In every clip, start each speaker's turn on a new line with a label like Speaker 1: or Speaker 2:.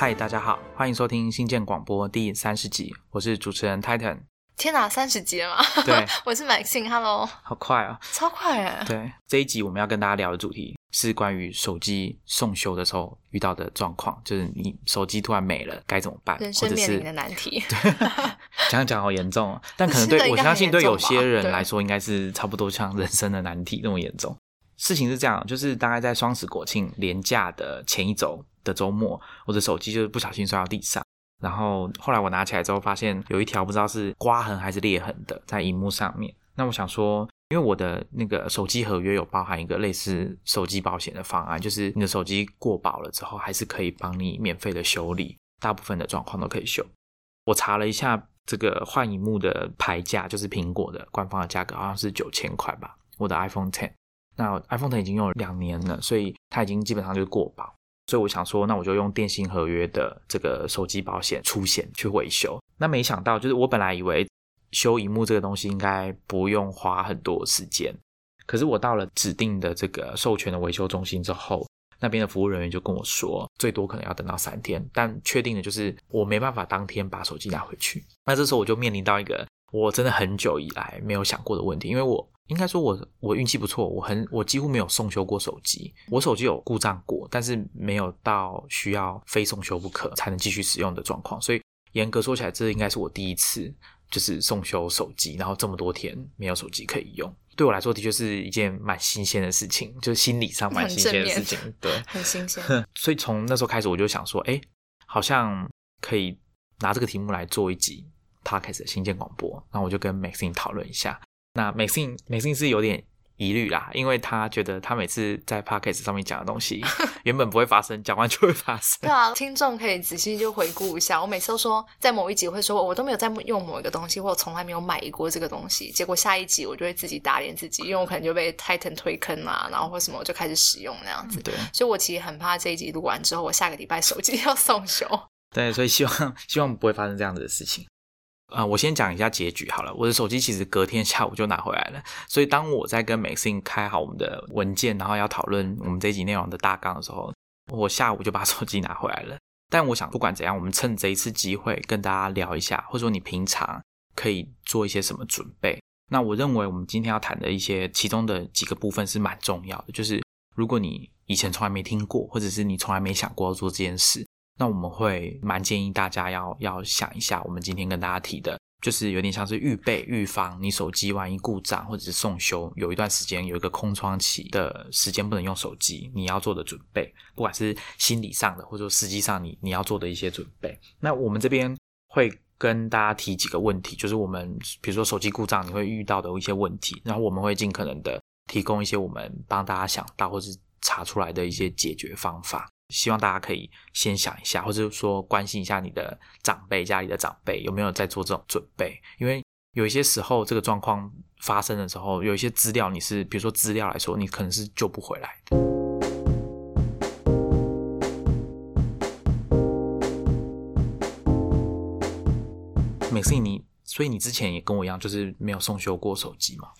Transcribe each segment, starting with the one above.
Speaker 1: 嗨，大家好，欢迎收听新建广播第三十集，我是主持人 Titan。
Speaker 2: 天哪，三十集了吗？
Speaker 1: 对，
Speaker 2: 我是 Maxine，Hello，
Speaker 1: 好快啊！
Speaker 2: 超快哎！
Speaker 1: 对，这一集我们要跟大家聊的主题是关于手机送修的时候遇到的状况，就是你手机突然没了该怎么办，
Speaker 2: 人生面临的难题。
Speaker 1: 讲讲好严重哦，但可能对我相信对有些人来说，应该是差不多像人生的难题那么严重。事情是这样，就是大概在双十国庆连假的前一周的周末，我的手机就是不小心摔到地上。然后后来我拿起来之后，发现有一条不知道是刮痕还是裂痕的在荧幕上面。那我想说，因为我的那个手机合约有包含一个类似手机保险的方案，就是你的手机过保了之后，还是可以帮你免费的修理，大部分的状况都可以修。我查了一下这个换荧幕的牌价，就是苹果的官方的价格好像是九千块吧。我的 iPhone Ten，那 iPhone Ten 已经用了两年了，所以它已经基本上就是过保。所以我想说，那我就用电信合约的这个手机保险出险去维修。那没想到，就是我本来以为修荧幕这个东西应该不用花很多时间，可是我到了指定的这个授权的维修中心之后，那边的服务人员就跟我说，最多可能要等到三天。但确定的就是我没办法当天把手机拿回去。那这时候我就面临到一个我真的很久以来没有想过的问题，因为我。应该说，我我运气不错，我很我几乎没有送修过手机。我手机有故障过，但是没有到需要非送修不可才能继续使用的状况。所以严格说起来，这应该是我第一次就是送修手机，然后这么多天没有手机可以用，对我来说的确是一件蛮新鲜的事情，就是心理上蛮新鲜的事情。对，
Speaker 2: 很新鲜。
Speaker 1: 所以从那时候开始，我就想说，哎，好像可以拿这个题目来做一集 podcast 的新建广播。那我就跟 Maxine 讨论一下。那美信美信是有点疑虑啦，因为他觉得他每次在 podcast 上面讲的东西，原本不会发生，讲完就会发生。
Speaker 2: 对啊，听众可以仔细就回顾一下，我每次都说在某一集会说，我都没有在用某一个东西，或我从来没有买过这个东西，结果下一集我就会自己打脸自己，因为我可能就被 Titan 推坑啊，然后或什么我就开始使用那样子。
Speaker 1: 对，
Speaker 2: 所以我其实很怕这一集录完之后，我下个礼拜手机要送修。
Speaker 1: 对，所以希望希望不会发生这样子的事情。啊，我先讲一下结局好了。我的手机其实隔天下午就拿回来了，所以当我在跟 Maxine 开好我们的文件，然后要讨论我们这集内容的大纲的时候，我下午就把 手机拿回来了。但我想，不管怎样，我们趁这一次机会跟大家聊一下，或者说你平常可以做一些什么准备。那我认为我们今天要谈的一些其中的几个部分是蛮重要的，就是如果你以前从来没听过，或者是你从来没想过要做这件事。那我们会蛮建议大家要要想一下，我们今天跟大家提的，就是有点像是预备、预防你手机万一故障或者是送修，有一段时间有一个空窗期的时间不能用手机，你要做的准备，不管是心理上的或者说实际上你你要做的一些准备。那我们这边会跟大家提几个问题，就是我们比如说手机故障你会遇到的一些问题，然后我们会尽可能的提供一些我们帮大家想到或是查出来的一些解决方法。希望大家可以先想一下，或者说关心一下你的长辈，家里的长辈有没有在做这种准备？因为有一些时候，这个状况发生的时候，有一些资料你是，比如说资料来说，你可能是救不回来的。美信，你所以你之前也跟我一样，就是没有送修过手机吗？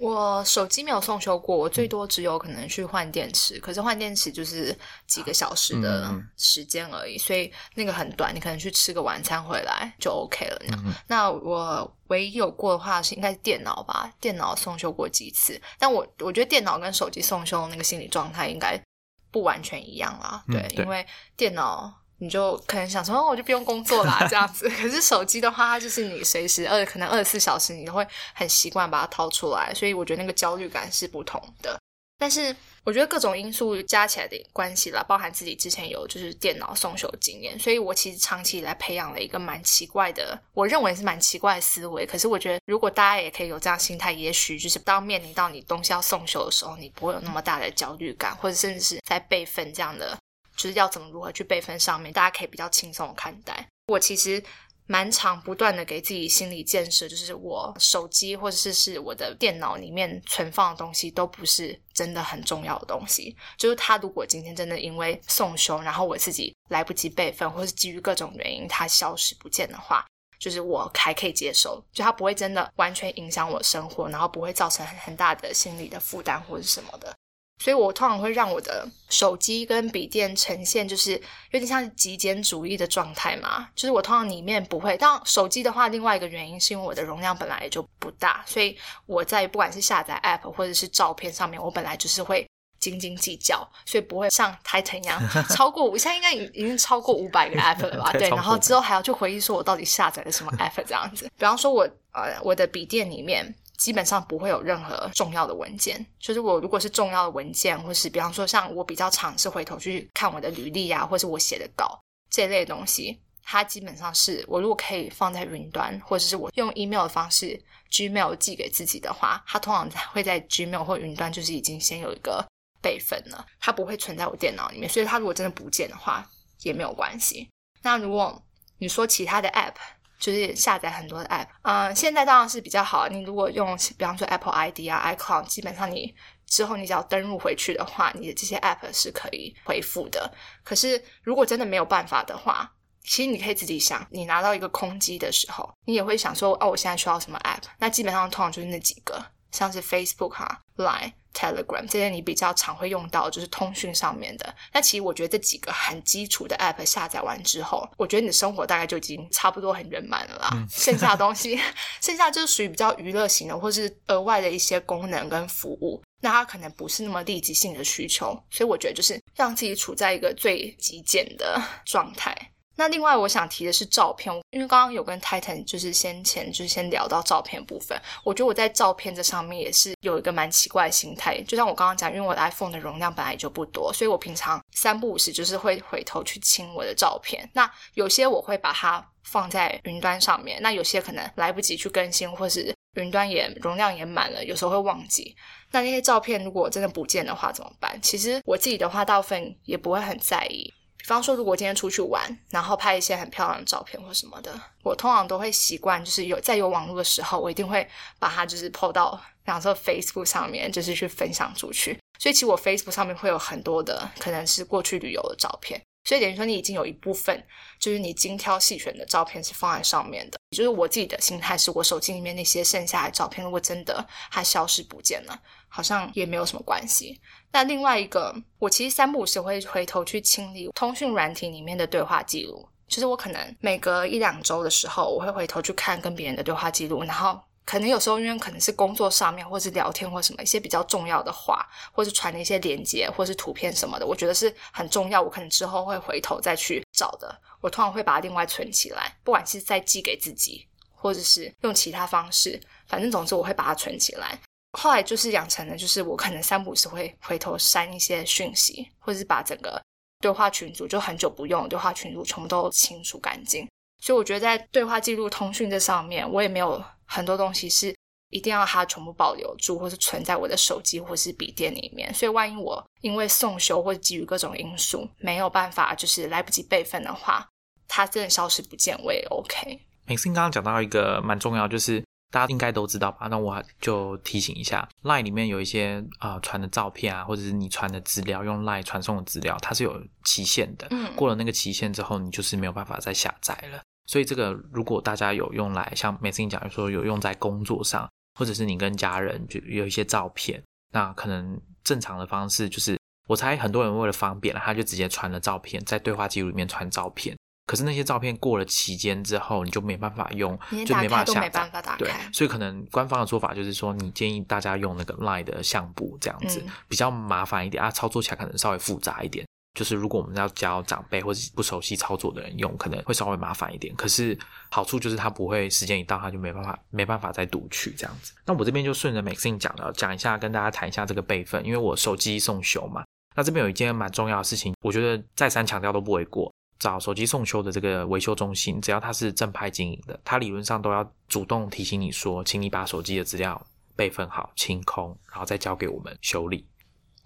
Speaker 2: 我手机没有送修过，我最多只有可能去换电池，可是换电池就是几个小时的时间而已，所以那个很短，你可能去吃个晚餐回来就 OK 了。那那我唯一有过的话是应该是电脑吧，电脑送修过几次，但我我觉得电脑跟手机送修那个心理状态应该不完全一样啦，对，因为电脑。你就可能想说，哦，我就不用工作啦，这样子。可是手机的话，它就是你随时二可能二十四小时，你都会很习惯把它掏出来，所以我觉得那个焦虑感是不同的。但是我觉得各种因素加起来的关系啦，包含自己之前有就是电脑送修经验，所以我其实长期以来培养了一个蛮奇怪的，我认为是蛮奇怪的思维。可是我觉得如果大家也可以有这样心态，也许就是当面临到你东西要送修的时候，你不会有那么大的焦虑感，或者甚至是在备份这样的。就是要怎么如何去备份上面，大家可以比较轻松的看待。我其实蛮常不断的给自己心理建设，就是我手机或者是是我的电脑里面存放的东西都不是真的很重要的东西。就是它如果今天真的因为送修，然后我自己来不及备份，或是基于各种原因它消失不见的话，就是我还可以接受，就它不会真的完全影响我生活，然后不会造成很大的心理的负担或者什么的。所以我通常会让我的手机跟笔电呈现就是有点像极简主义的状态嘛，就是我通常里面不会。但手机的话，另外一个原因是因为我的容量本来就不大，所以我在不管是下载 App 或者是照片上面，我本来就是会斤斤计较，所以不会像 Titan 一样 超过。我现在应该已已经超过五百个 App 了吧？对，然后之后还要去回忆说我到底下载了什么 App 这样子。比方说，我呃我的笔电里面。基本上不会有任何重要的文件，就是我如果是重要的文件，或是比方说像我比较尝试回头去看我的履历啊，或是我写的稿这类东西，它基本上是我如果可以放在云端，或者是我用 email 的方式 Gmail 寄给自己的话，它通常会在 Gmail 或云端就是已经先有一个备份了，它不会存在我电脑里面，所以它如果真的不见的话也没有关系。那如果你说其他的 app，就是下载很多的 app，嗯，现在当然是比较好。你如果用，比方说 Apple ID 啊、iCloud，基本上你之后你只要登录回去的话，你的这些 app 是可以回复的。可是如果真的没有办法的话，其实你可以自己想，你拿到一个空机的时候，你也会想说，哦，我现在需要什么 app？那基本上通常就是那几个，像是 Facebook 哈、Line。Telegram 这些你比较常会用到，就是通讯上面的。那其实我觉得这几个很基础的 App 下载完之后，我觉得你的生活大概就已经差不多很圆满了啦。剩下的东西，剩下就是属于比较娱乐型的，或是额外的一些功能跟服务。那它可能不是那么立即性的需求，所以我觉得就是让自己处在一个最极简的状态。那另外我想提的是照片，因为刚刚有跟 Titan 就是先前就是先聊到照片部分，我觉得我在照片这上面也是有一个蛮奇怪的心态，就像我刚刚讲，因为我的 iPhone 的容量本来就不多，所以我平常三不五时就是会回头去清我的照片。那有些我会把它放在云端上面，那有些可能来不及去更新，或是云端也容量也满了，有时候会忘记。那那些照片如果真的不见的话怎么办？其实我自己的话，大部分也不会很在意。比方说，如果今天出去玩，然后拍一些很漂亮的照片或什么的，我通常都会习惯，就是有在有网络的时候，我一定会把它就是 PO 到，比方说 Facebook 上面，就是去分享出去。所以其实我 Facebook 上面会有很多的可能是过去旅游的照片，所以等于说你已经有一部分就是你精挑细选的照片是放在上面的。就是我自己的心态是，我手机里面那些剩下的照片，如果真的它消失不见了，好像也没有什么关系。那另外一个，我其实三不五时会回头去清理通讯软体里面的对话记录。就是我可能每隔一两周的时候，我会回头去看跟别人的对话记录，然后可能有时候因为可能是工作上面，或是聊天或什么一些比较重要的话，或是传的一些连接，或是图片什么的，我觉得是很重要，我可能之后会回头再去找的。我通常会把它另外存起来，不管是再寄给自己，或者是用其他方式，反正总之我会把它存起来。后来就是养成了，就是我可能三步是会回头删一些讯息，或者是把整个对话群组就很久不用对话群组全部都清除干净。所以我觉得在对话记录通讯这上面，我也没有很多东西是一定要它全部保留住，或是存在我的手机或是笔电里面。所以万一我因为送修或者基于各种因素没有办法，就是来不及备份的话，它真的消失不见我也 OK。
Speaker 1: 美心刚刚讲到一个蛮重要，就是。大家应该都知道吧？那我就提醒一下，Line 里面有一些啊传的照片啊，或者是你传的资料，用 Line 传送的资料，它是有期限的。嗯，过了那个期限之后，你就是没有办法再下载了。所以这个如果大家有用来，像每次你讲说有用在工作上，或者是你跟家人就有一些照片，那可能正常的方式就是，我猜很多人为了方便，他就直接传了照片，在对话记录里面传照片。可是那些照片过了期间之后，你就没办法用，就没办法下载。对，所以可能官方的说法就是说，你建议大家用那个 Line 的相簿这样子，比较麻烦一点啊，操作起来可能稍微复杂一点。就是如果我们要教长辈或者不熟悉操作的人用，可能会稍微麻烦一点。可是好处就是它不会时间一到，它就没办法没办法再读取这样子。那我这边就顺着 Maxine 讲了，讲一下跟大家谈一下这个备份，因为我手机送修嘛。那这边有一件蛮重要的事情，我觉得再三强调都不为过。找手机送修的这个维修中心，只要他是正派经营的，他理论上都要主动提醒你说，请你把手机的资料备份好、清空，然后再交给我们修理。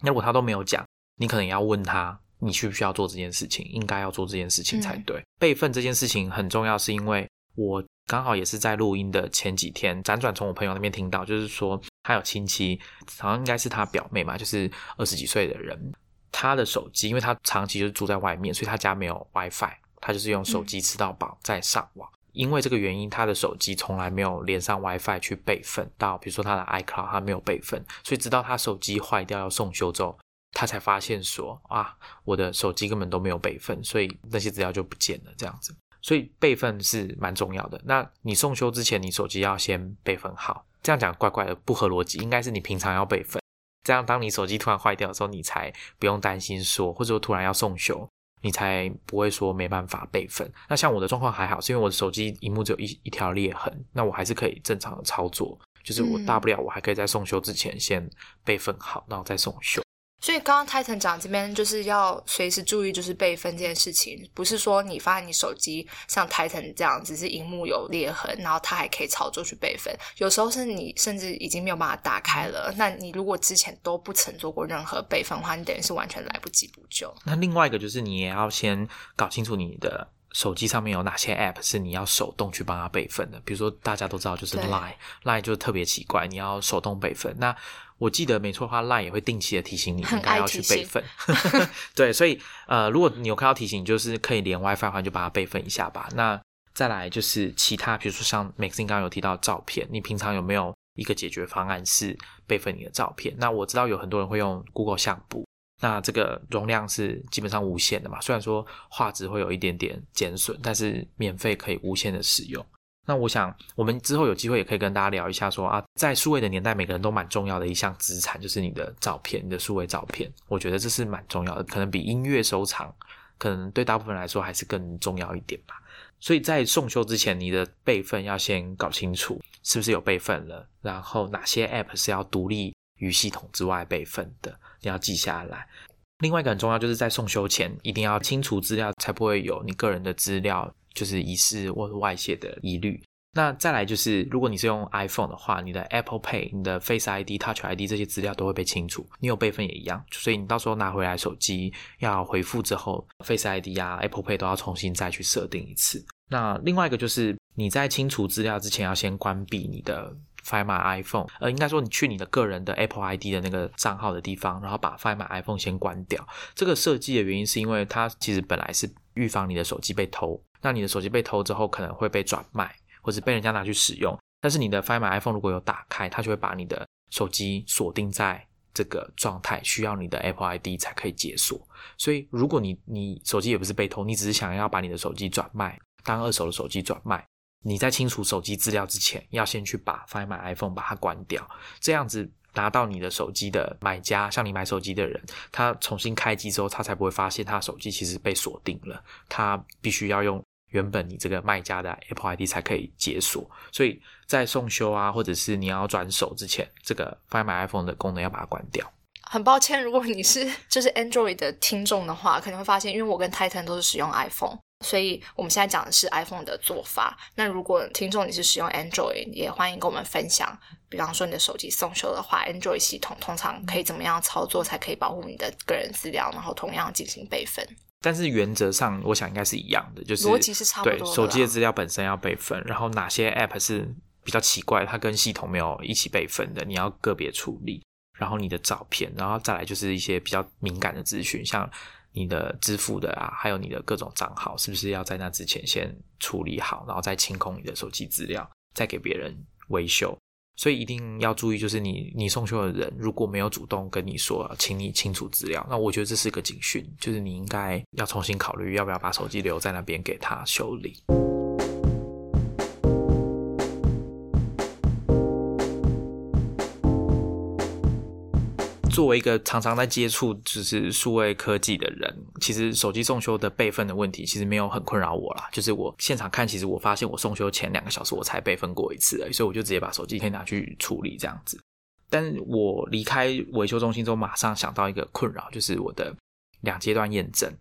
Speaker 1: 那如果他都没有讲，你可能要问他，你需不需要做这件事情？应该要做这件事情才对。备份这件事情很重要，是因为我刚好也是在录音的前几天，辗转从我朋友那边听到，就是说他有亲戚，好像应该是他表妹嘛，就是二十几岁的人。他的手机，因为他长期就是住在外面，所以他家没有 WiFi，他就是用手机吃到饱再上网。因为这个原因，他的手机从来没有连上 WiFi 去备份到，比如说他的 iCloud，他没有备份，所以直到他手机坏掉要送修之后，他才发现说啊，我的手机根本都没有备份，所以那些资料就不见了。这样子，所以备份是蛮重要的。那你送修之前，你手机要先备份好。这样讲怪怪的，不合逻辑。应该是你平常要备份，这样当你手机突然坏掉的时候，你才不用担心说，或者说突然要送修，你才不会说没办法备份。那像我的状况还好，是因为我的手机荧幕只有一一条裂痕，那我还是可以正常的操作。就是我大不了，我还可以在送修之前先备份好，然后再送修。
Speaker 2: 所以刚刚 Titan 讲这边就是要随时注意，就是备份这件事情，不是说你发现你手机像 Titan 这样，只是荧幕有裂痕，然后它还可以操作去备份。有时候是你甚至已经没有办法打开了，那你如果之前都不曾做过任何备份的话，你等于是完全来不及补救。
Speaker 1: 那另外一个就是你也要先搞清楚你的。手机上面有哪些 App 是你要手动去帮它备份的？比如说大家都知道就是 Line，Line 就特别奇怪，你要手动备份。那我记得没错的话，Line 也会定期的提醒你应该要去备份。对，所以呃，如果你有看到提醒，就是可以连 WiFi 的话，就把它备份一下吧。那再来就是其他，比如说像 Maxine 刚刚有提到照片，你平常有没有一个解决方案是备份你的照片？那我知道有很多人会用 Google 相簿。那这个容量是基本上无限的嘛？虽然说画质会有一点点减损，但是免费可以无限的使用。那我想，我们之后有机会也可以跟大家聊一下，说啊，在数位的年代，每个人都蛮重要的一项资产，就是你的照片，你的数位照片。我觉得这是蛮重要的，可能比音乐收藏，可能对大部分来说还是更重要一点吧。所以在送修之前，你的备份要先搞清楚是不是有备份了，然后哪些 App 是要独立。于系统之外备份的，你要记下来。另外一个很重要，就是在送修前一定要清除资料，才不会有你个人的资料就是遗失或外泄的疑虑。那再来就是，如果你是用 iPhone 的话，你的 Apple Pay、你的 Face ID、Touch ID 这些资料都会被清除。你有备份也一样，所以你到时候拿回来手机要回复之后，Face ID 啊、Apple Pay 都要重新再去设定一次。那另外一个就是你在清除资料之前，要先关闭你的。Find My iPhone，呃，应该说你去你的个人的 Apple ID 的那个账号的地方，然后把 Find My iPhone 先关掉。这个设计的原因是因为它其实本来是预防你的手机被偷。那你的手机被偷之后，可能会被转卖，或者被人家拿去使用。但是你的 Find My iPhone 如果有打开，它就会把你的手机锁定在这个状态，需要你的 Apple ID 才可以解锁。所以如果你你手机也不是被偷，你只是想要把你的手机转卖，当二手的手机转卖。你在清除手机资料之前，要先去把 Find My iPhone 把它关掉，这样子拿到你的手机的买家，像你买手机的人，他重新开机之后，他才不会发现他手机其实被锁定了，他必须要用原本你这个卖家的 Apple ID 才可以解锁。所以在送修啊，或者是你要转手之前，这个 Find My iPhone 的功能要把它关掉。
Speaker 2: 很抱歉，如果你是就是 Android 的听众的话，可能会发现，因为我跟 Titan 都是使用 iPhone。所以我们现在讲的是 iPhone 的做法。那如果听众你是使用 Android，也欢迎跟我们分享。比方说你的手机送修的话，Android 系统通常可以怎么样操作，才可以保护你的个人资料，然后同样进行备份。
Speaker 1: 但是原则上，我想应该是一样的，就是
Speaker 2: 逻辑是差不
Speaker 1: 多。对，手机的资料本身要备份，然后哪些 App 是比较奇怪，它跟系统没有一起备份的，你要个别处理。然后你的照片，然后再来就是一些比较敏感的资讯，像。你的支付的啊，还有你的各种账号，是不是要在那之前先处理好，然后再清空你的手机资料，再给别人维修？所以一定要注意，就是你你送修的人如果没有主动跟你说，请你清除资料，那我觉得这是一个警讯，就是你应该要重新考虑要不要把手机留在那边给他修理。作为一个常常在接触就是数位科技的人，其实手机送修的备份的问题其实没有很困扰我啦。就是我现场看，其实我发现我送修前两个小时我才备份过一次而已，所以我就直接把手机可以拿去处理这样子。但我离开维修中心之后，马上想到一个困扰，就是我的两阶段验证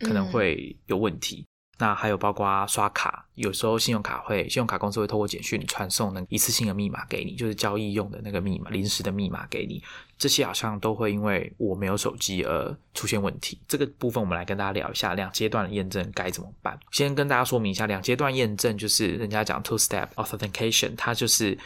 Speaker 1: 可能会有问题。那还有包括刷卡，有时候信用卡会，信用卡公司会透过简讯传送那一次性的密码给你，就是交易用的那个密码，临时的密码给你。这些好像都会因为我没有手机而出现问题。这个部分我们来跟大家聊一下，两阶段的验证该怎么办。先跟大家说明一下，两阶段验证就是人家讲 two step authentication，它就是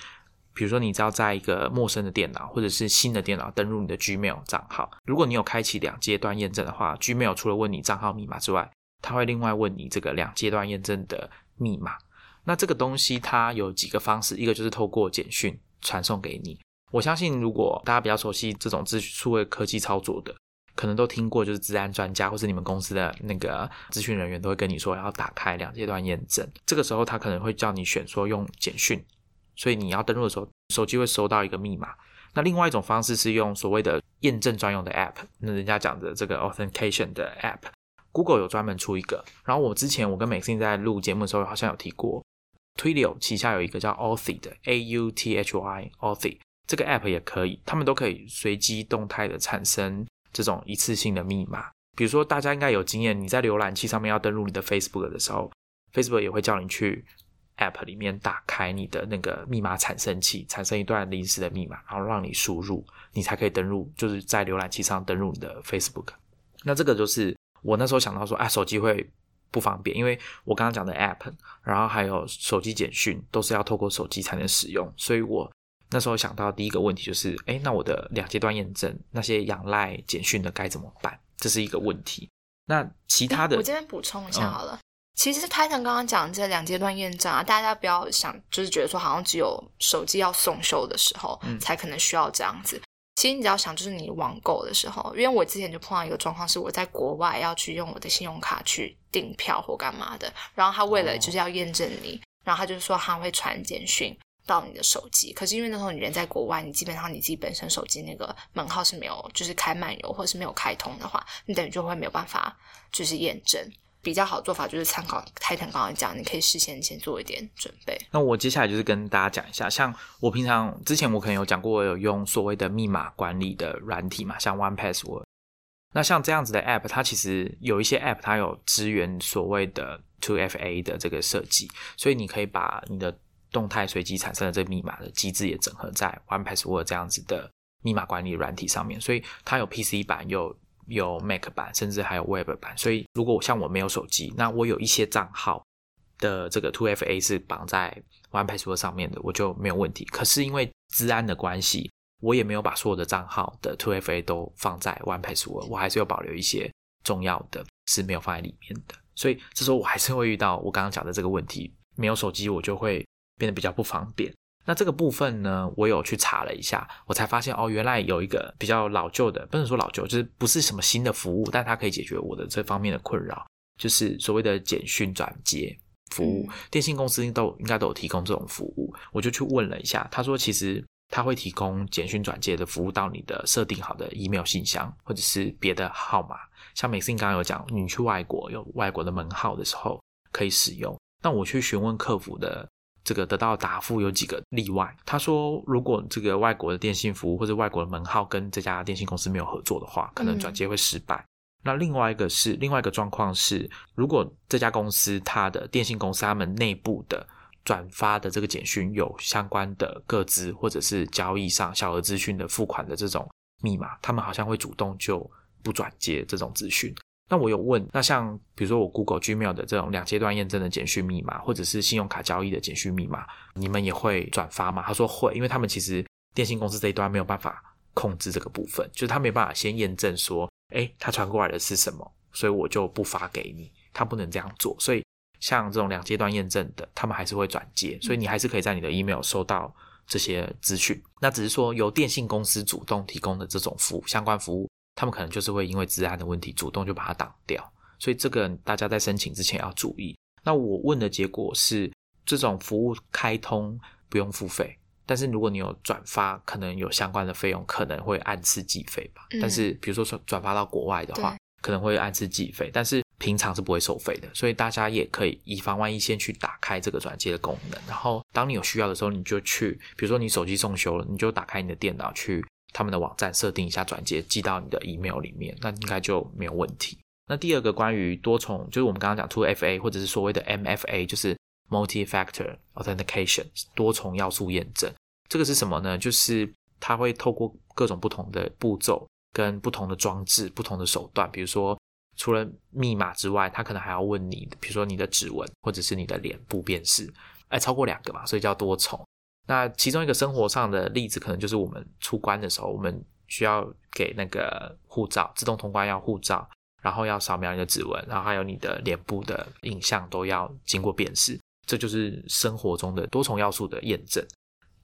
Speaker 1: 比如说你只要在一个陌生的电脑或者是新的电脑登录你的 Gmail 账号，如果你有开启两阶段验证的话，Gmail 除了问你账号密码之外，他会另外问你这个两阶段验证的密码，那这个东西它有几个方式，一个就是透过简讯传送给你。我相信如果大家比较熟悉这种资数位科技操作的，可能都听过，就是治安专家或是你们公司的那个咨询人员都会跟你说要打开两阶段验证。这个时候他可能会叫你选说用简讯，所以你要登录的时候，手机会收到一个密码。那另外一种方式是用所谓的验证专用的 App，那人家讲的这个 Authentication 的 App Google 有专门出一个。然后我之前我跟 Maxine 在录节目的时候好像有提过，Twilio 旗下有一个叫 Authy 的 A U T H Y Authy，这个 App 也可以，他们都可以随机动态的产生这种一次性的密码。比如说大家应该有经验，你在浏览器上面要登录你的 Facebook 的时候，Facebook 也会叫你去。App 里面打开你的那个密码产生器，产生一段临时的密码，然后让你输入，你才可以登录，就是在浏览器上登录你的 Facebook。那这个就是我那时候想到说，哎，手机会不方便，因为我刚刚讲的 App，然后还有手机简讯都是要透过手机才能使用，所以我那时候想到第一个问题就是，哎，那我的两阶段验证那些仰赖简讯的该怎么办？这是一个问题。那其他的，
Speaker 2: 我这边补充一下好了。其实泰腾刚刚讲这两阶段验证啊，大家不要想，就是觉得说好像只有手机要送修的时候才可能需要这样子。其实你只要想，就是你网购的时候，因为我之前就碰到一个状况，是我在国外要去用我的信用卡去订票或干嘛的，然后他为了就是要验证你，然后他就说他会传简讯到你的手机。可是因为那时候你人在国外，你基本上你自己本身手机那个门号是没有，就是开漫游或者是没有开通的话，你等于就会没有办法就是验证。比较好的做法就是参考泰坦刚刚讲，你可以事先先做一点准备。
Speaker 1: 那我接下来就是跟大家讲一下，像我平常之前我可能有讲过，我有用所谓的密码管理的软体嘛，像 One Password。那像这样子的 App，它其实有一些 App 它有支援所谓的 Two FA 的这个设计，所以你可以把你的动态随机产生的这个密码的机制也整合在 One Password 这样子的密码管理软体上面，所以它有 PC 版有。有 Mac 版，甚至还有 Web 版，所以如果像我没有手机，那我有一些账号的这个 Two FA 是绑在 One Password 上面的，我就没有问题。可是因为治安的关系，我也没有把所有的账号的 Two FA 都放在 One Password，我还是有保留一些重要的是没有放在里面的。所以这时候我还是会遇到我刚刚讲的这个问题，没有手机我就会变得比较不方便。那这个部分呢，我有去查了一下，我才发现哦，原来有一个比较老旧的，不能说老旧，就是不是什么新的服务，但它可以解决我的这方面的困扰，就是所谓的简讯转接服务。电信公司都应该都有提供这种服务，我就去问了一下，他说其实他会提供简讯转接的服务到你的设定好的 email 信箱或者是别的号码，像美信刚刚有讲，你去外国有外国的门号的时候可以使用。那我去询问客服的。这个得到答复有几个例外。他说，如果这个外国的电信服务或者外国的门号跟这家电信公司没有合作的话，可能转接会失败。那另外一个是另外一个状况是，如果这家公司它的电信公司他们内部的转发的这个简讯有相关的个资或者是交易上小额资讯的付款的这种密码，他们好像会主动就不转接这种资讯。那我有问，那像比如说我 Google Gmail 的这种两阶段验证的简讯密码，或者是信用卡交易的简讯密码，你们也会转发吗？他说会，因为他们其实电信公司这一端没有办法控制这个部分，就是他没办法先验证说，哎，他传过来的是什么，所以我就不发给你，他不能这样做。所以像这种两阶段验证的，他们还是会转接，所以你还是可以在你的 email 收到这些资讯。那只是说由电信公司主动提供的这种服务相关服务。他们可能就是会因为治安的问题，主动就把它挡掉，所以这个大家在申请之前要注意。那我问的结果是，这种服务开通不用付费，但是如果你有转发，可能有相关的费用，可能会按次计费吧。但是比如说说转发到国外的话，可能会按次计费，但是平常是不会收费的。所以大家也可以以防万一，先去打开这个转接的功能，然后当你有需要的时候，你就去，比如说你手机送修了，你就打开你的电脑去。他们的网站设定一下转接，寄到你的 email 里面，那应该就没有问题。那第二个关于多重，就是我们刚刚讲 two FA 或者是所谓的 MFA，就是 multi-factor authentication 多重要素验证。这个是什么呢？就是它会透过各种不同的步骤跟不同的装置、不同的手段，比如说除了密码之外，它可能还要问你，比如说你的指纹或者是你的脸部辨识，哎，超过两个嘛，所以叫多重。那其中一个生活上的例子，可能就是我们出关的时候，我们需要给那个护照自动通关要护照，然后要扫描你的指纹，然后还有你的脸部的影像都要经过辨识，这就是生活中的多重要素的验证。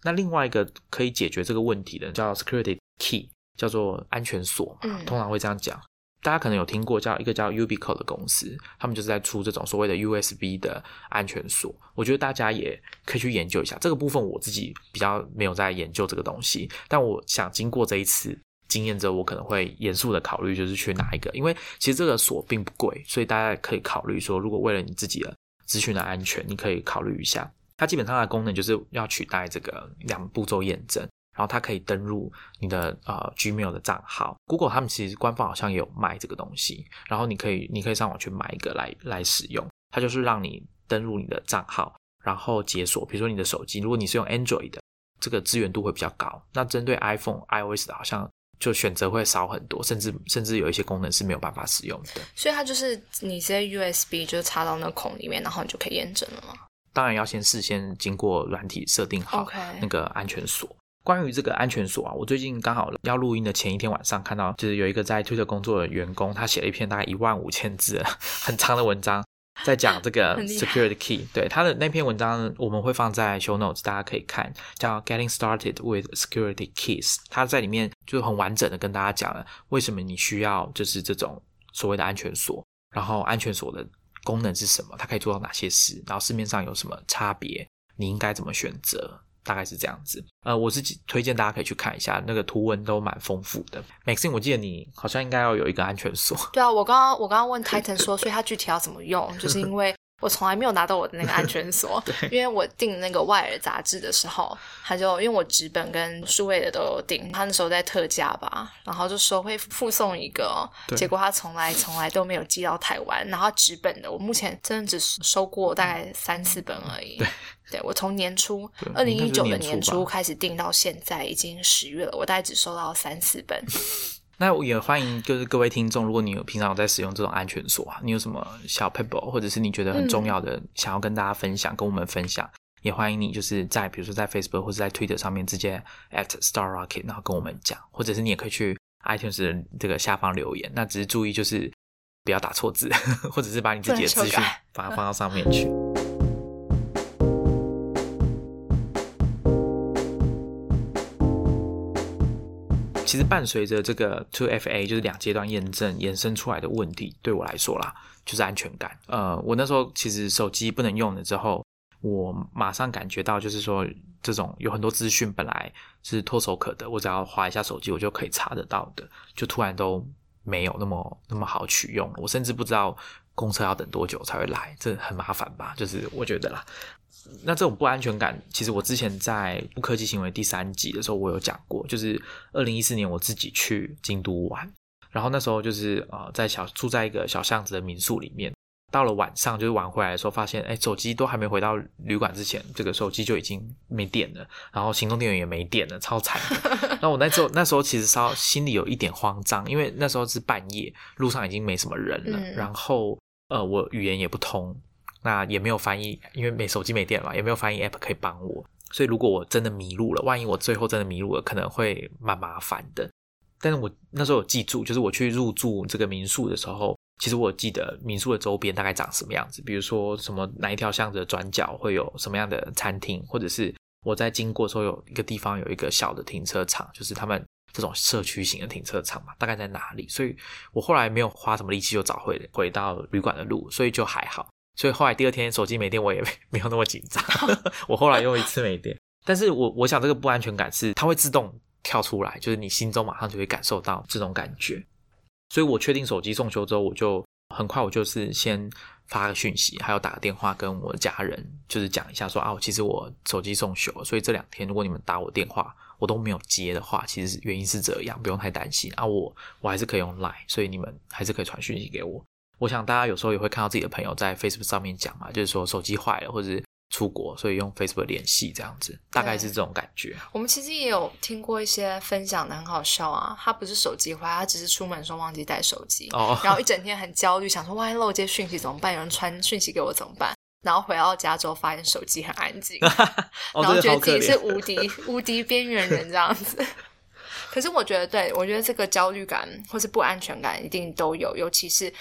Speaker 1: 那另外一个可以解决这个问题的叫 security key，叫做安全锁嘛，通常会这样讲。大家可能有听过叫一个叫 Ubico 的公司，他们就是在出这种所谓的 USB 的安全锁。我觉得大家也可以去研究一下这个部分。我自己比较没有在研究这个东西，但我想经过这一次经验之后，我可能会严肃的考虑，就是去拿一个。因为其实这个锁并不贵，所以大家可以考虑说，如果为了你自己的资讯的安全，你可以考虑一下。它基本上的功能就是要取代这个两步骤验证。然后它可以登入你的呃 Gmail 的账号，Google 他们其实官方好像也有卖这个东西，然后你可以你可以上网去买一个来来使用，它就是让你登入你的账号，然后解锁，比如说你的手机，如果你是用 Android 的，这个资源度会比较高，那针对 iPhone iOS 的好像就选择会少很多，甚至甚至有一些功能是没有办法使用的。
Speaker 2: 所以它就是你直接 USB 就插到那孔里面，然后你就可以验证了吗？
Speaker 1: 当然要先事先经过软体设定好那个安全锁。关于这个安全锁啊，我最近刚好要录音的前一天晚上看到，就是有一个在推特工作的员工，他写了一篇大概一万五千字 很长的文章，在讲这个 security key。对他的那篇文章，我们会放在 show notes，大家可以看，叫 Getting Started with Security Keys。他在里面就很完整的跟大家讲了为什么你需要就是这种所谓的安全锁，然后安全锁的功能是什么，它可以做到哪些事，然后市面上有什么差别，你应该怎么选择。大概是这样子，呃，我是推荐大家可以去看一下，那个图文都蛮丰富的。Maxine，我记得你好像应该要有一个安全锁。
Speaker 2: 对啊，我刚刚我刚刚问 Titan 说，所以他具体要怎么用，就是因为。我从来没有拿到我的那个安全锁，因为我订那个《外耳》杂志的时候，他就因为我纸本跟数位的都有订，他那时候在特价吧，然后就说会附送一个，结果他从来从来都没有寄到台湾，然后纸本的我目前真的只收过大概三四本而已。对，我从年初二零一九的年初开始订到现在，已经十月了，我大概只收到三四本。
Speaker 1: 那也欢迎，就是各位听众，如果你有平常有在使用这种安全锁啊，你有什么小 pebble，或者是你觉得很重要的，想要跟大家分享，跟我们分享，也欢迎你就是在比如说在 Facebook 或者在 Twitter 上面直接 at Star Rocket，然后跟我们讲，或者是你也可以去 iTunes 这个下方留言。那只是注意就是不要打错字，或者是把你自己的资讯把它放到上面去。其实伴随着这个 Two FA 就是两阶段验证延伸出来的问题，对我来说啦，就是安全感。呃，我那时候其实手机不能用了之后，我马上感觉到就是说，这种有很多资讯本来是唾手可得，我只要划一下手机我就可以查得到的，就突然都没有那么那么好取用了。我甚至不知道公车要等多久才会来，这很麻烦吧？就是我觉得啦。那这种不安全感，其实我之前在《不科技行为》第三集的时候，我有讲过，就是二零一四年我自己去京都玩，然后那时候就是呃，在小住在一个小巷子的民宿里面，到了晚上就是晚回来的时候，发现哎，手机都还没回到旅馆之前，这个手机就已经没电了，然后行动电源也没电了，超惨。那我那时候那时候其实稍心里有一点慌张，因为那时候是半夜，路上已经没什么人了，然后呃，我语言也不通。那也没有翻译，因为没手机没电嘛，也没有翻译 app 可以帮我。所以如果我真的迷路了，万一我最后真的迷路了，可能会蛮麻烦的。但是我那时候有记住，就是我去入住这个民宿的时候，其实我记得民宿的周边大概长什么样子，比如说什么哪一条巷子的转角会有什么样的餐厅，或者是我在经过时候有一个地方有一个小的停车场，就是他们这种社区型的停车场嘛，大概在哪里？所以我后来没有花什么力气就找回回到旅馆的路，所以就还好。所以后来第二天手机没电，我也 没有那么紧张。我后来又一次没电，但是我我想这个不安全感是它会自动跳出来，就是你心中马上就会感受到这种感觉。所以我确定手机送修之后，我就很快我就是先发个讯息，还有打个电话跟我家人，就是讲一下说啊，其实我手机送修，所以这两天如果你们打我电话我都没有接的话，其实原因是这样，不用太担心啊。我我还是可以用 Line，所以你们还是可以传讯息给我。我想大家有时候也会看到自己的朋友在 Facebook 上面讲嘛，就是说手机坏了或者是出国，所以用 Facebook 联系这样子，大概是这种感觉。
Speaker 2: 我们其实也有听过一些分享的，很好笑啊。他不是手机坏，他只是出门时候忘记带手机，然后一整天很焦虑，想说万一漏接讯息怎么办？有人传讯息给我怎么办？然后回到家之后发现手机很安静，然后觉得自己是无敌 无敌边缘人这样子。可是我觉得，对我觉得这个焦虑感或是不安全感一定都有，尤其是。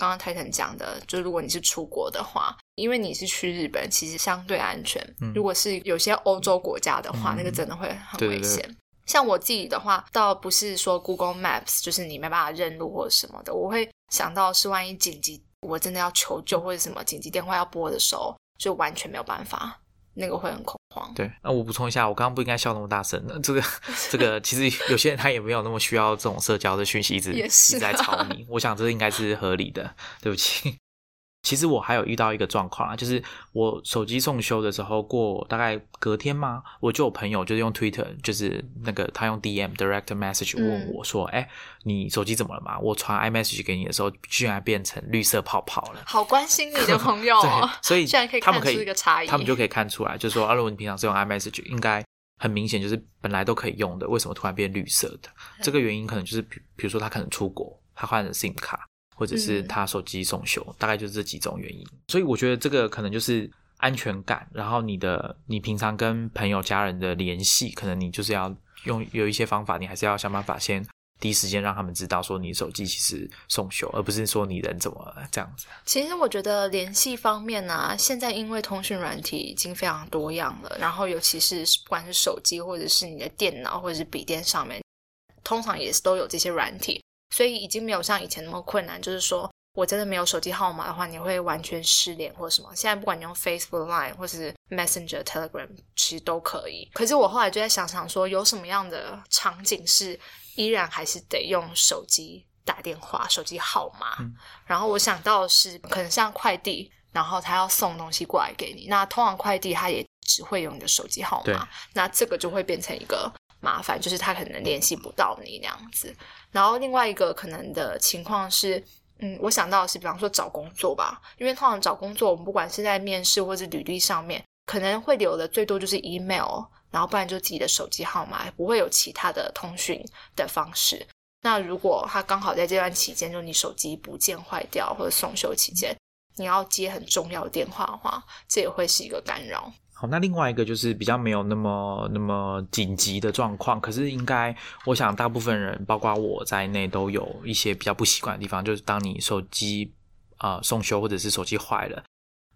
Speaker 2: 刚刚泰坦讲的，就如果你是出国的话，因为你是去日本，其实相对安全。如果是有些欧洲国家的话，那个真的会很危险。像我自己的话，倒不是说 Google Maps 就是你没办法认路或者什么的，我会想到是万一紧急我真的要求救或者什么紧急电话要拨的时候，就完全没有办法，那个会很恐慌。
Speaker 1: 对，那我补充一下，我刚刚不应该笑那么大声的。这个 这个，其实有些人他也没有那么需要这种社交的讯息，一直一直在吵你。我想这应该是合理的，对不起。其实我还有遇到一个状况啊，就是我手机送修的时候，过大概隔天嘛？我就有朋友就是用 Twitter，就是那个他用 DM Direct Message 问我说：“哎，你手机怎么了嘛？我传 iMessage 给你的时候，居然变成绿色泡泡了。”
Speaker 2: 好关心你的朋友
Speaker 1: 哦，所以
Speaker 2: 居然可以看出一个差异，
Speaker 1: 他们就可以看出来，就是说，啊，如果你平常是用 iMessage，应该很明显就是本来都可以用的，为什么突然变绿色的？这个原因可能就是，比比如说他可能出国，他换了 SIM 卡。或者是他手机送修，大概就是这几种原因。所以我觉得这个可能就是安全感。然后你的你平常跟朋友家人的联系，可能你就是要用有一些方法，你还是要想办法先第一时间让他们知道说你手机其实送修，而不是说你人怎么这样子。
Speaker 2: 其实我觉得联系方面呢，现在因为通讯软体已经非常多样了，然后尤其是不管是手机或者是你的电脑或者是笔电上面，通常也是都有这些软体。所以已经没有像以前那么困难，就是说我真的没有手机号码的话，你会完全失联或者什么。现在不管你用 Facebook、Line 或者是 Messenger、Telegram，其实都可以。可是我后来就在想想说，有什么样的场景是依然还是得用手机打电话、手机号码？然后我想到是可能像快递，然后他要送东西过来给你，那通常快递他也只会有你的手机号码，那这个就会变成一个。麻烦就是他可能联系不到你那样子，然后另外一个可能的情况是，嗯，我想到的是，比方说找工作吧，因为通常找工作，我们不管是在面试或者履历上面，可能会留的最多就是 email，然后不然就自己的手机号码，不会有其他的通讯的方式。那如果他刚好在这段期间，就你手机不见坏掉或者送修期间，你要接很重要的电话的话，这也会是一个干扰。
Speaker 1: 好，那另外一个就是比较没有那么那么紧急的状况，可是应该我想大部分人，包括我在内，都有一些比较不习惯的地方，就是当你手机啊送修或者是手机坏了，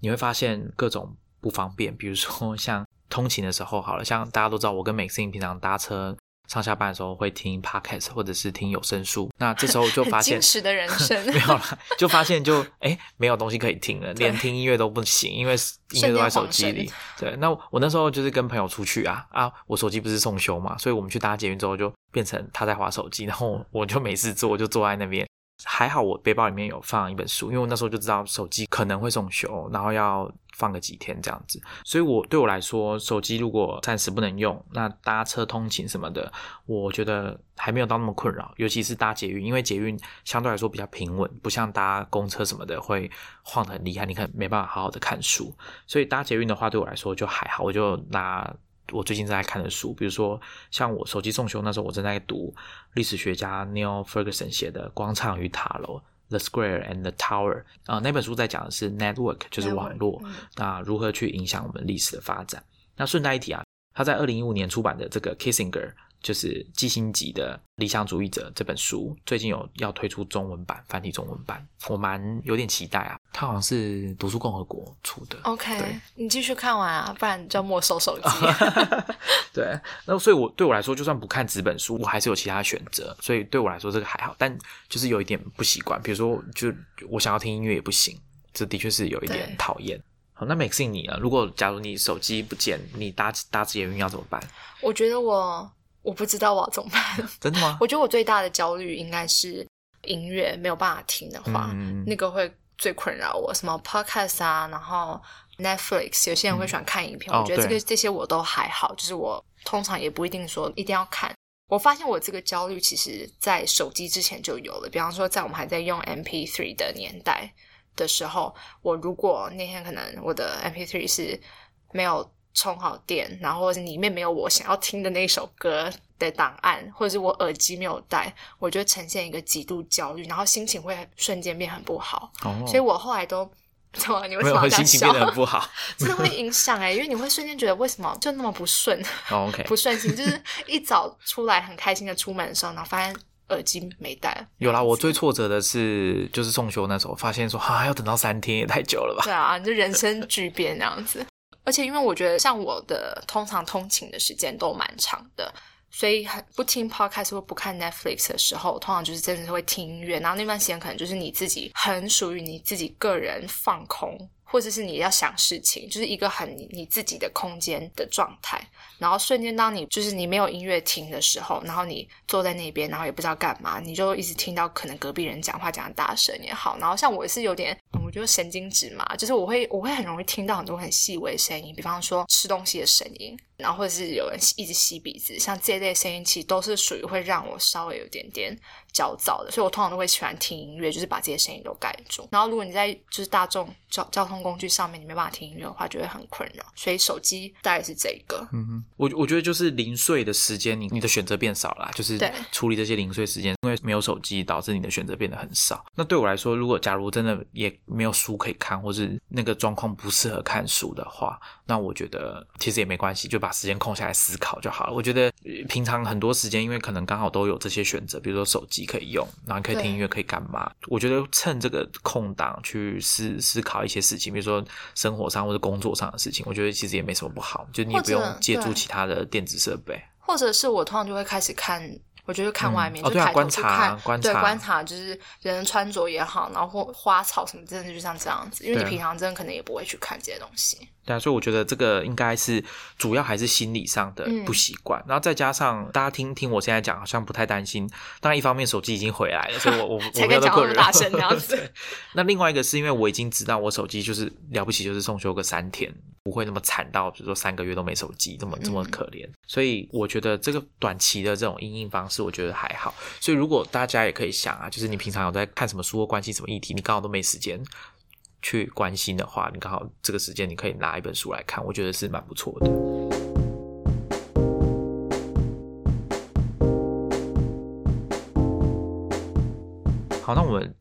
Speaker 1: 你会发现各种不方便，比如说像通勤的时候，好了，像大家都知道，我跟美心平常搭车。上下班的时候会听 podcast 或者是听有声书，那这时候就发现，
Speaker 2: 真实的人 生
Speaker 1: 没有了，就发现就哎没有东西可以听了，连听音乐都不行，因为音乐都在手机里。对，那我那时候就是跟朋友出去啊啊，我手机不是送修嘛，所以我们去搭捷运之后就变成他在划手机，然后我就没事做，我就坐在那边。还好我背包里面有放一本书，因为我那时候就知道手机可能会送修，然后要放个几天这样子。所以我对我来说，手机如果暂时不能用，那搭车通勤什么的，我觉得还没有到那么困扰。尤其是搭捷运，因为捷运相对来说比较平稳，不像搭公车什么的会晃得很厉害，你可能没办法好好的看书。所以搭捷运的话，对我来说就还好，我就拿。我最近在看的书，比如说像我手机送修那时候，我正在读历史学家 Neil Ferguson 写的《广场与塔楼》（The Square and the Tower） 啊，那本书在讲的是 network，就是网络，那如何去影响我们历史的发展。那顺带一提啊，他在二零一五年出版的这个 Kissinger。就是基辛级的理想主义者这本书，最近有要推出中文版，繁体中文版，我蛮有点期待啊。它好像是读书共和国出的。
Speaker 2: OK，你继续看完啊，不然就要没收手机。
Speaker 1: 对，那所以我对我来说，就算不看纸本书，我还是有其他选择。所以对我来说，这个还好，但就是有一点不习惯。比如说，就我想要听音乐也不行，这的确是有一点讨厌。好，那 Maxine 你啊，如果假如你手机不见，你搭搭捷运要怎么办？
Speaker 2: 我觉得我。我不知道我要怎么办。
Speaker 1: 真的吗？
Speaker 2: 我觉得我最大的焦虑应该是音乐没有办法听的话，那个会最困扰我。什么 podcast 啊，然后 Netflix，有些人会喜欢看影片，我觉得这个这些我都还好。就是我通常也不一定说一定要看。我发现我这个焦虑其实在手机之前就有了。比方说，在我们还在用 MP3 的年代的时候，我如果那天可能我的 MP3 是没有。充好电，然后里面没有我想要听的那首歌的档案，或者是我耳机没有带，我就呈现一个极度焦虑，然后心情会瞬间变很不好。哦，所以我后来都，怎么你为什么
Speaker 1: 心情变得很不好？
Speaker 2: 真的会影响哎，因为你会瞬间觉得为什么就那么不顺
Speaker 1: ？OK，
Speaker 2: 不顺心，就是一早出来很开心的出门的时候，然后发现耳机没带。
Speaker 1: 有啦，我最挫折的是就是送修那时候，发现说啊要等到三天也太久了吧？
Speaker 2: 对啊，就人生巨变那样子。而且，因为我觉得像我的通常通勤的时间都蛮长的，所以很不听 podcast 或不看 Netflix 的时候，通常就是真的是会听音乐。然后那段时间可能就是你自己很属于你自己个人放空。或者是你要想事情，就是一个很你自己的空间的状态。然后瞬间，当你就是你没有音乐听的时候，然后你坐在那边，然后也不知道干嘛，你就一直听到可能隔壁人讲话讲的大声也好。然后像我是有点，就是神经质嘛，就是我会我会很容易听到很多很细微的声音，比方说吃东西的声音，然后或者是有人一直吸鼻子，像这类声音，其实都是属于会让我稍微有点点。焦躁的，所以我通常都会喜欢听音乐，就是把这些声音都盖住。然后，如果你在就是大众交交通工具上面，你没办法听音乐的话，就会很困扰。所以手机大概是这个。
Speaker 1: 嗯哼，我我觉得就是零碎的时间，你你的选择变少了，就是处理这些零碎时间，因为没有手机，导致你的选择变得很少。那对我来说，如果假如真的也没有书可以看，或是那个状况不适合看书的话，那我觉得其实也没关系，就把时间空下来思考就好了。我觉得平常很多时间，因为可能刚好都有这些选择，比如说手机。可以用，然后可以听音乐，可以干嘛？我觉得趁这个空档去思思考一些事情，比如说生活上或者工作上的事情，我觉得其实也没什么不好。就你也不用借助其他的电子设备，
Speaker 2: 或者是我通常就会开始看，我觉得看外面，就
Speaker 1: 抬头去看，
Speaker 2: 对，观察就是人穿着也好，然后或花草什么，真的就像这样子。因为你平常真的可能也不会去看这些东西。
Speaker 1: 对啊，所以我觉得这个应该是主要还是心理上的不习惯，然后再加上大家听听我现在讲，好像不太担心。当然，一方面手机已经回来了，所以我我
Speaker 2: 我没有
Speaker 1: 个人
Speaker 2: 大声这样子。
Speaker 1: 那另外一个是因为我已经知道我手机就是了不起，就是送修个三天，不会那么惨到比如说三个月都没手机这么这么可怜。所以我觉得这个短期的这种应应方式，我觉得还好。所以如果大家也可以想啊，就是你平常有在看什么书或关心什么议题，你刚好都没时间。去关心的话，你刚好这个时间你可以拿一本书来看，我觉得是蛮不错的。好，那我们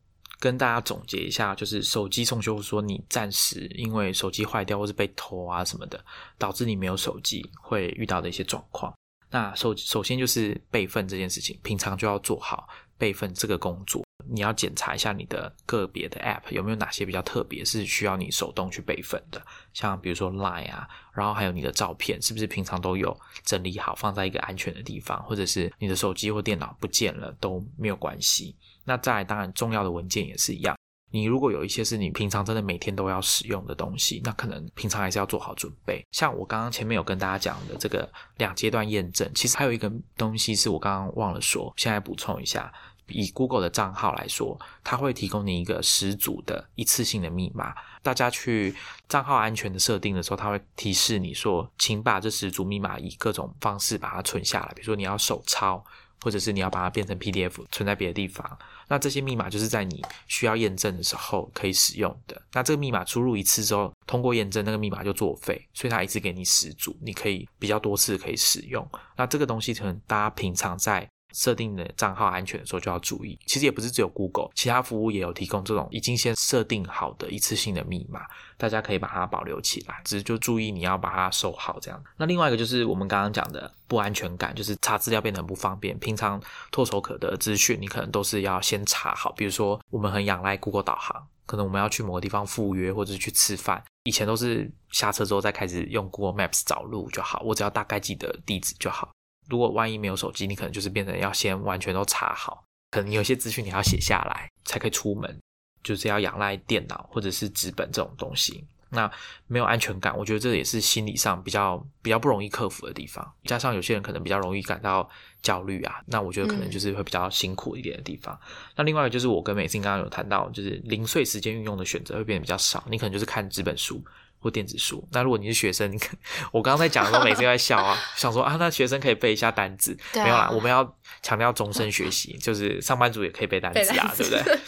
Speaker 1: 跟大家总结一下，就是手机送修，说你暂时因为手机坏掉或是被偷啊什么的，导致你没有手机会遇到的一些状况。那首首先就是备份这件事情，平常就要做好备份这个工作。你要检查一下你的个别的 App 有没有哪些比较特别，是需要你手动去备份的，像比如说 Line 啊，然后还有你的照片是不是平常都有整理好，放在一个安全的地方，或者是你的手机或电脑不见了都没有关系。那再来，当然重要的文件也是一样，你如果有一些是你平常真的每天都要使用的东西，那可能平常还是要做好准备。像我刚刚前面有跟大家讲的这个两阶段验证，其实还有一个东西是我刚刚忘了说，现在补充一下。以 Google 的账号来说，它会提供你一个十组的一次性的密码。大家去账号安全的设定的时候，它会提示你说，请把这十组密码以各种方式把它存下来。比如说你要手抄，或者是你要把它变成 PDF 存在别的地方。那这些密码就是在你需要验证的时候可以使用的。那这个密码输入一次之后，通过验证，那个密码就作废，所以它一次给你十组，你可以比较多次可以使用。那这个东西可能大家平常在设定的账号安全的时候就要注意，其实也不是只有 Google，其他服务也有提供这种已经先设定好的一次性的密码，大家可以把它保留起来，只是就注意你要把它收好这样。那另外一个就是我们刚刚讲的不安全感，就是查资料变得很不方便，平常唾手可得的资讯，你可能都是要先查好。比如说我们很仰赖 Google 导航，可能我们要去某个地方赴约或者去吃饭，以前都是下车之后再开始用 Google Maps 找路就好，我只要大概记得地址就好。如果万一没有手机，你可能就是变成要先完全都查好，可能有些资讯你要写下来才可以出门，就是要仰赖电脑或者是纸本这种东西。那没有安全感，我觉得这也是心理上比较比较不容易克服的地方。加上有些人可能比较容易感到焦虑啊，那我觉得可能就是会比较辛苦一点的地方。那另外就是我跟美静刚刚有谈到，就是零碎时间运用的选择会变得比较少，你可能就是看纸本书。或电子书。那如果你是学生，你看我刚刚在讲的时候，每次在笑啊，想说啊，那学生可以背一下单字，没有啦，我们要强调终身学习，就是上班族也可以背单词啊，对不对？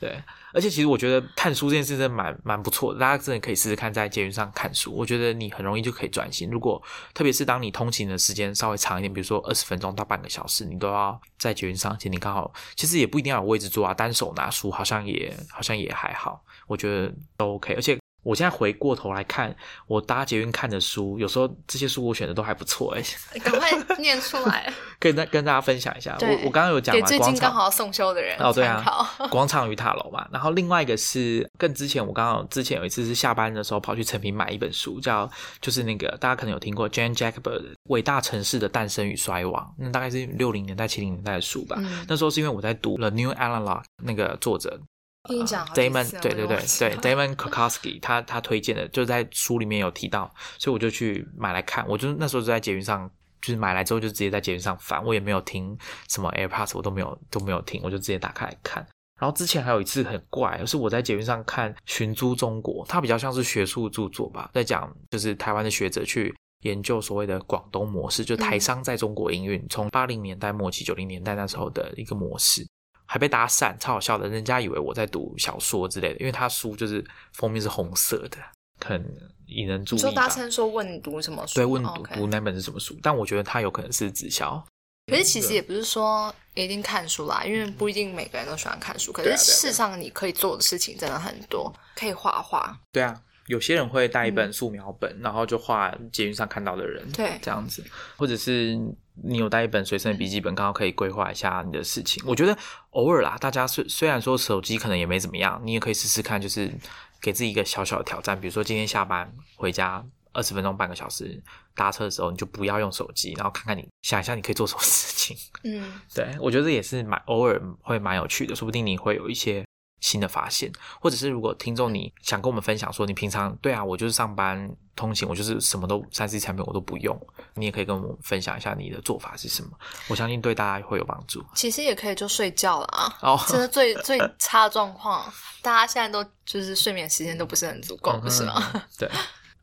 Speaker 1: 对。而且其实我觉得看书这件事真的蛮蛮不错的，大家真的可以试试看在捷运上看书。我觉得你很容易就可以专心。如果特别是当你通勤的时间稍微长一点，比如说二十分钟到半个小时，你都要在捷运上，且你刚好其实也不一定要有位置坐啊，单手拿书好像也好像也还好，我觉得都 OK。而且我现在回过头来看，我搭捷运看的书，有时候这些书我选的都还不错哎。
Speaker 2: 赶快念出来，
Speaker 1: 跟大跟大家分享一下。我我刚刚有讲嘛，
Speaker 2: 最近刚好送修的人
Speaker 1: 哦，对啊，广场与塔楼嘛。然后另外一个是更之前，我刚好之前有一次是下班的时候跑去成品买一本书，叫就是那个大家可能有听过 Jane Jacobs《伟大城市的诞生与衰亡》，那大概是六零年代七零年代的书吧。那时候是因为我在读了 New Analog 那个作者。
Speaker 2: 跟你讲
Speaker 1: ，Damon，对对对对，Damon Kokowski，他他推荐的，就在书里面有提到，所以我就去买来看。我就那时候就在捷运上，就是买来之后就直接在捷运上翻，我也没有听什么 AirPods，我都没有都没有听，我就直接打开来看。然后之前还有一次很怪，是我在捷运上看《寻租中国》，它比较像是学术著作吧，在讲就是台湾的学者去研究所谓的广东模式，就台商在中国营运，从八零年代末期九零年代那时候的一个模式。还被搭讪，超好笑的。人家以为我在读小说之类的，因为他书就是封面是红色的，很引人注意。
Speaker 2: 就搭讪说问你读什么书？
Speaker 1: 对，问读读那本是什么书？但我觉得他有可能是直销。
Speaker 2: 可是其实也不是说一定看书啦，因为不一定每个人都喜欢看书。可是世上你可以做的事情真的很多，可以画画。
Speaker 1: 对啊。有些人会带一本素描本，然后就画捷运上看到的人，
Speaker 2: 对，
Speaker 1: 这样子，或者是你有带一本随身的笔记本，刚好可以规划一下你的事情。我觉得偶尔啦，大家虽虽然说手机可能也没怎么样，你也可以试试看，就是给自己一个小小的挑战，比如说今天下班回家二十分钟、半个小时搭车的时候，你就不要用手机，然后看看你想一下你可以做什么事情。嗯，对我觉得也是蛮偶尔会蛮有趣的，说不定你会有一些。新的发现，或者是如果听众你想跟我们分享说，你平常对啊，我就是上班通勤，我就是什么都三 C 产品我都不用，你也可以跟我们分享一下你的做法是什么，我相信对大家会有帮助。
Speaker 2: 其实也可以就睡觉了啊，哦，真的最最差的状况，大家现在都就是睡眠时间都不是很足够，不是吗？
Speaker 1: 对，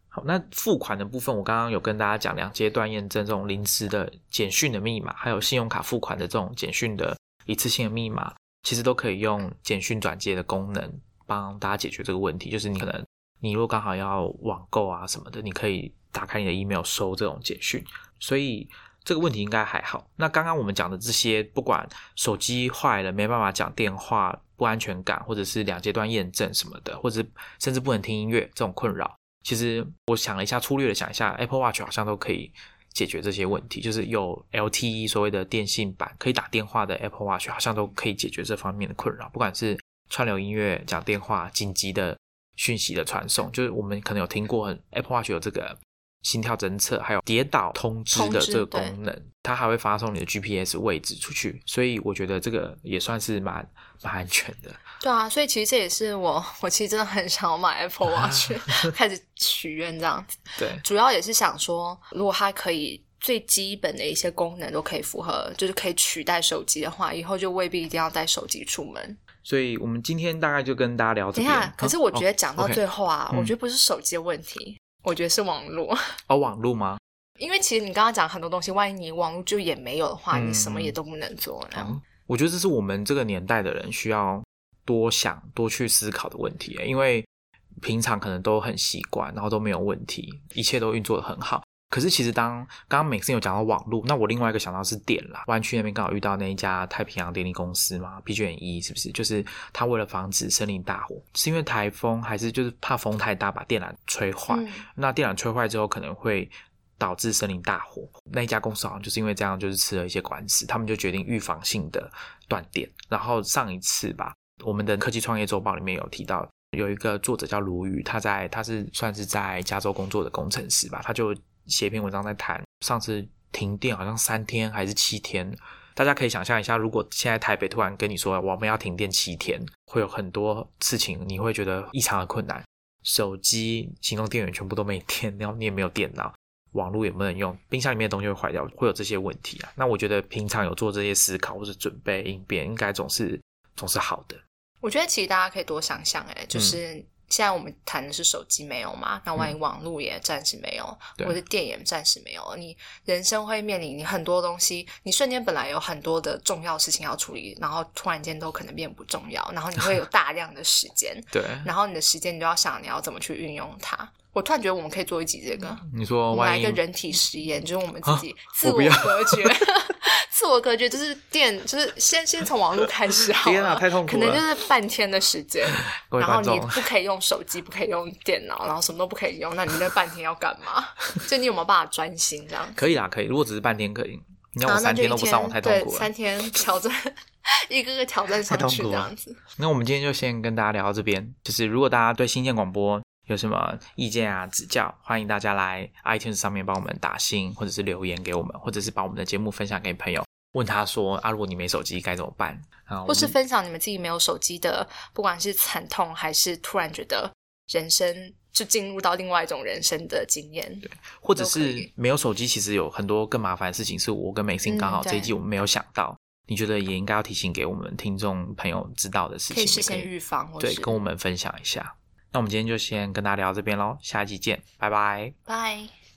Speaker 1: 好，那付款的部分，我刚刚有跟大家讲两阶段验证这种临时的简讯的密码，还有信用卡付款的这种简讯的一次性的密码。其实都可以用简讯转接的功能帮大家解决这个问题。就是你可能你如果刚好要网购啊什么的，你可以打开你的 email 收这种简讯，所以这个问题应该还好。那刚刚我们讲的这些，不管手机坏了没办法讲电话、不安全感，或者是两阶段验证什么的，或者甚至不能听音乐这种困扰，其实我想了一下，粗略的想一下，Apple Watch 好像都可以。解决这些问题，就是有 LTE 所谓的电信版可以打电话的 Apple Watch，好像都可以解决这方面的困扰。不管是串流音乐、讲电话、紧急的讯息的传送，就是我们可能有听过 Apple Watch 有这个。心跳侦测，还有跌倒通知的这个功能，它还会发送你的 GPS 位置出去，所以我觉得这个也算是蛮蛮安全的。
Speaker 2: 对啊，所以其实这也是我，我其实真的很想要买 Apple Watch，开始许愿这样子。
Speaker 1: 对，
Speaker 2: 主要也是想说，如果它可以最基本的一些功能都可以符合，就是可以取代手机的话，以后就未必一定要带手机出门。
Speaker 1: 所以我们今天大概就跟大家聊这
Speaker 2: 一下。可是我觉得讲到最后啊，我觉得不是手机的问题。我觉得是网络
Speaker 1: 哦，网络吗？
Speaker 2: 因为其实你刚刚讲很多东西，万一你网络就也没有的话，你什么也都不能做。嗯，
Speaker 1: 我觉得这是我们这个年代的人需要多想、多去思考的问题，因为平常可能都很习惯，然后都没有问题，一切都运作的很好。可是其实当刚刚美森有讲到网络，那我另外一个想到是电啦。湾区那边刚好遇到那一家太平洋电力公司嘛，PG&E 是不是？就是他为了防止森林大火，是因为台风还是就是怕风太大把电缆吹坏？那电缆吹坏之后可能会导致森林大火。那一家公司好像就是因为这样，就是吃了一些官司，他们就决定预防性的断电。然后上一次吧，我们的科技创业周报里面有提到，有一个作者叫卢宇，他在他是算是在加州工作的工程师吧，他就。写一篇文章在谈上次停电好像三天还是七天，大家可以想象一下，如果现在台北突然跟你说我们要停电七天，会有很多事情你会觉得异常的困难，手机、行动电源全部都没电，然后你也没有电脑，网络也不能用，冰箱里面的东西会坏掉，会有这些问题啊。那我觉得平常有做这些思考或者准备应变，应该总是总是好的。
Speaker 2: 我觉得其实大家可以多想想，哎，就是。现在我们谈的是手机没有嘛？那万一网络也暂时没有，或者电也暂时没有，你人生会面临你很多东西，你瞬间本来有很多的重要事情要处理，然后突然间都可能变不重要，然后你会有大量的时间，
Speaker 1: 对，
Speaker 2: 然后你的时间你就要想你要怎么去运用它。我突然觉得我们可以做一集这个，
Speaker 1: 你说
Speaker 2: 来一个人体实验，就是我们自己自我隔绝。自我隔绝就是电，就是先先从网络开始好
Speaker 1: 了。天啊，太痛苦
Speaker 2: 了！可能就是半天的时间，
Speaker 1: 然
Speaker 2: 后你不可以用手机，不可以用电脑，然后什么都不可以用。那你那半天要干嘛？就你有没有办法专心这样？
Speaker 1: 可以啦，可以。如果只是半天可以，你要我三天都不上，我太痛苦了。
Speaker 2: 三天挑战，一个个挑战上去这样子。
Speaker 1: 那我们今天就先跟大家聊到这边。就是如果大家对新建广播，有什么意见啊、指教，欢迎大家来 iTunes 上面帮我们打星，或者是留言给我们，或者是把我们的节目分享给朋友，问他说啊，如果你没手机该怎么办？
Speaker 2: 或是分享你们自己没有手机的，不管是惨痛还是突然觉得人生就进入到另外一种人生的经验，
Speaker 1: 对，或者是没有手机，其实有很多更麻烦的事情，是我跟美心刚好这一季我们没有想到，你觉得也应该要提醒给我们听众朋友知道的事情，可以
Speaker 2: 事先预防，
Speaker 1: 对，跟我们分享一下。那我们今天就先跟大家聊到这边喽，下一集见，拜拜，
Speaker 2: 拜。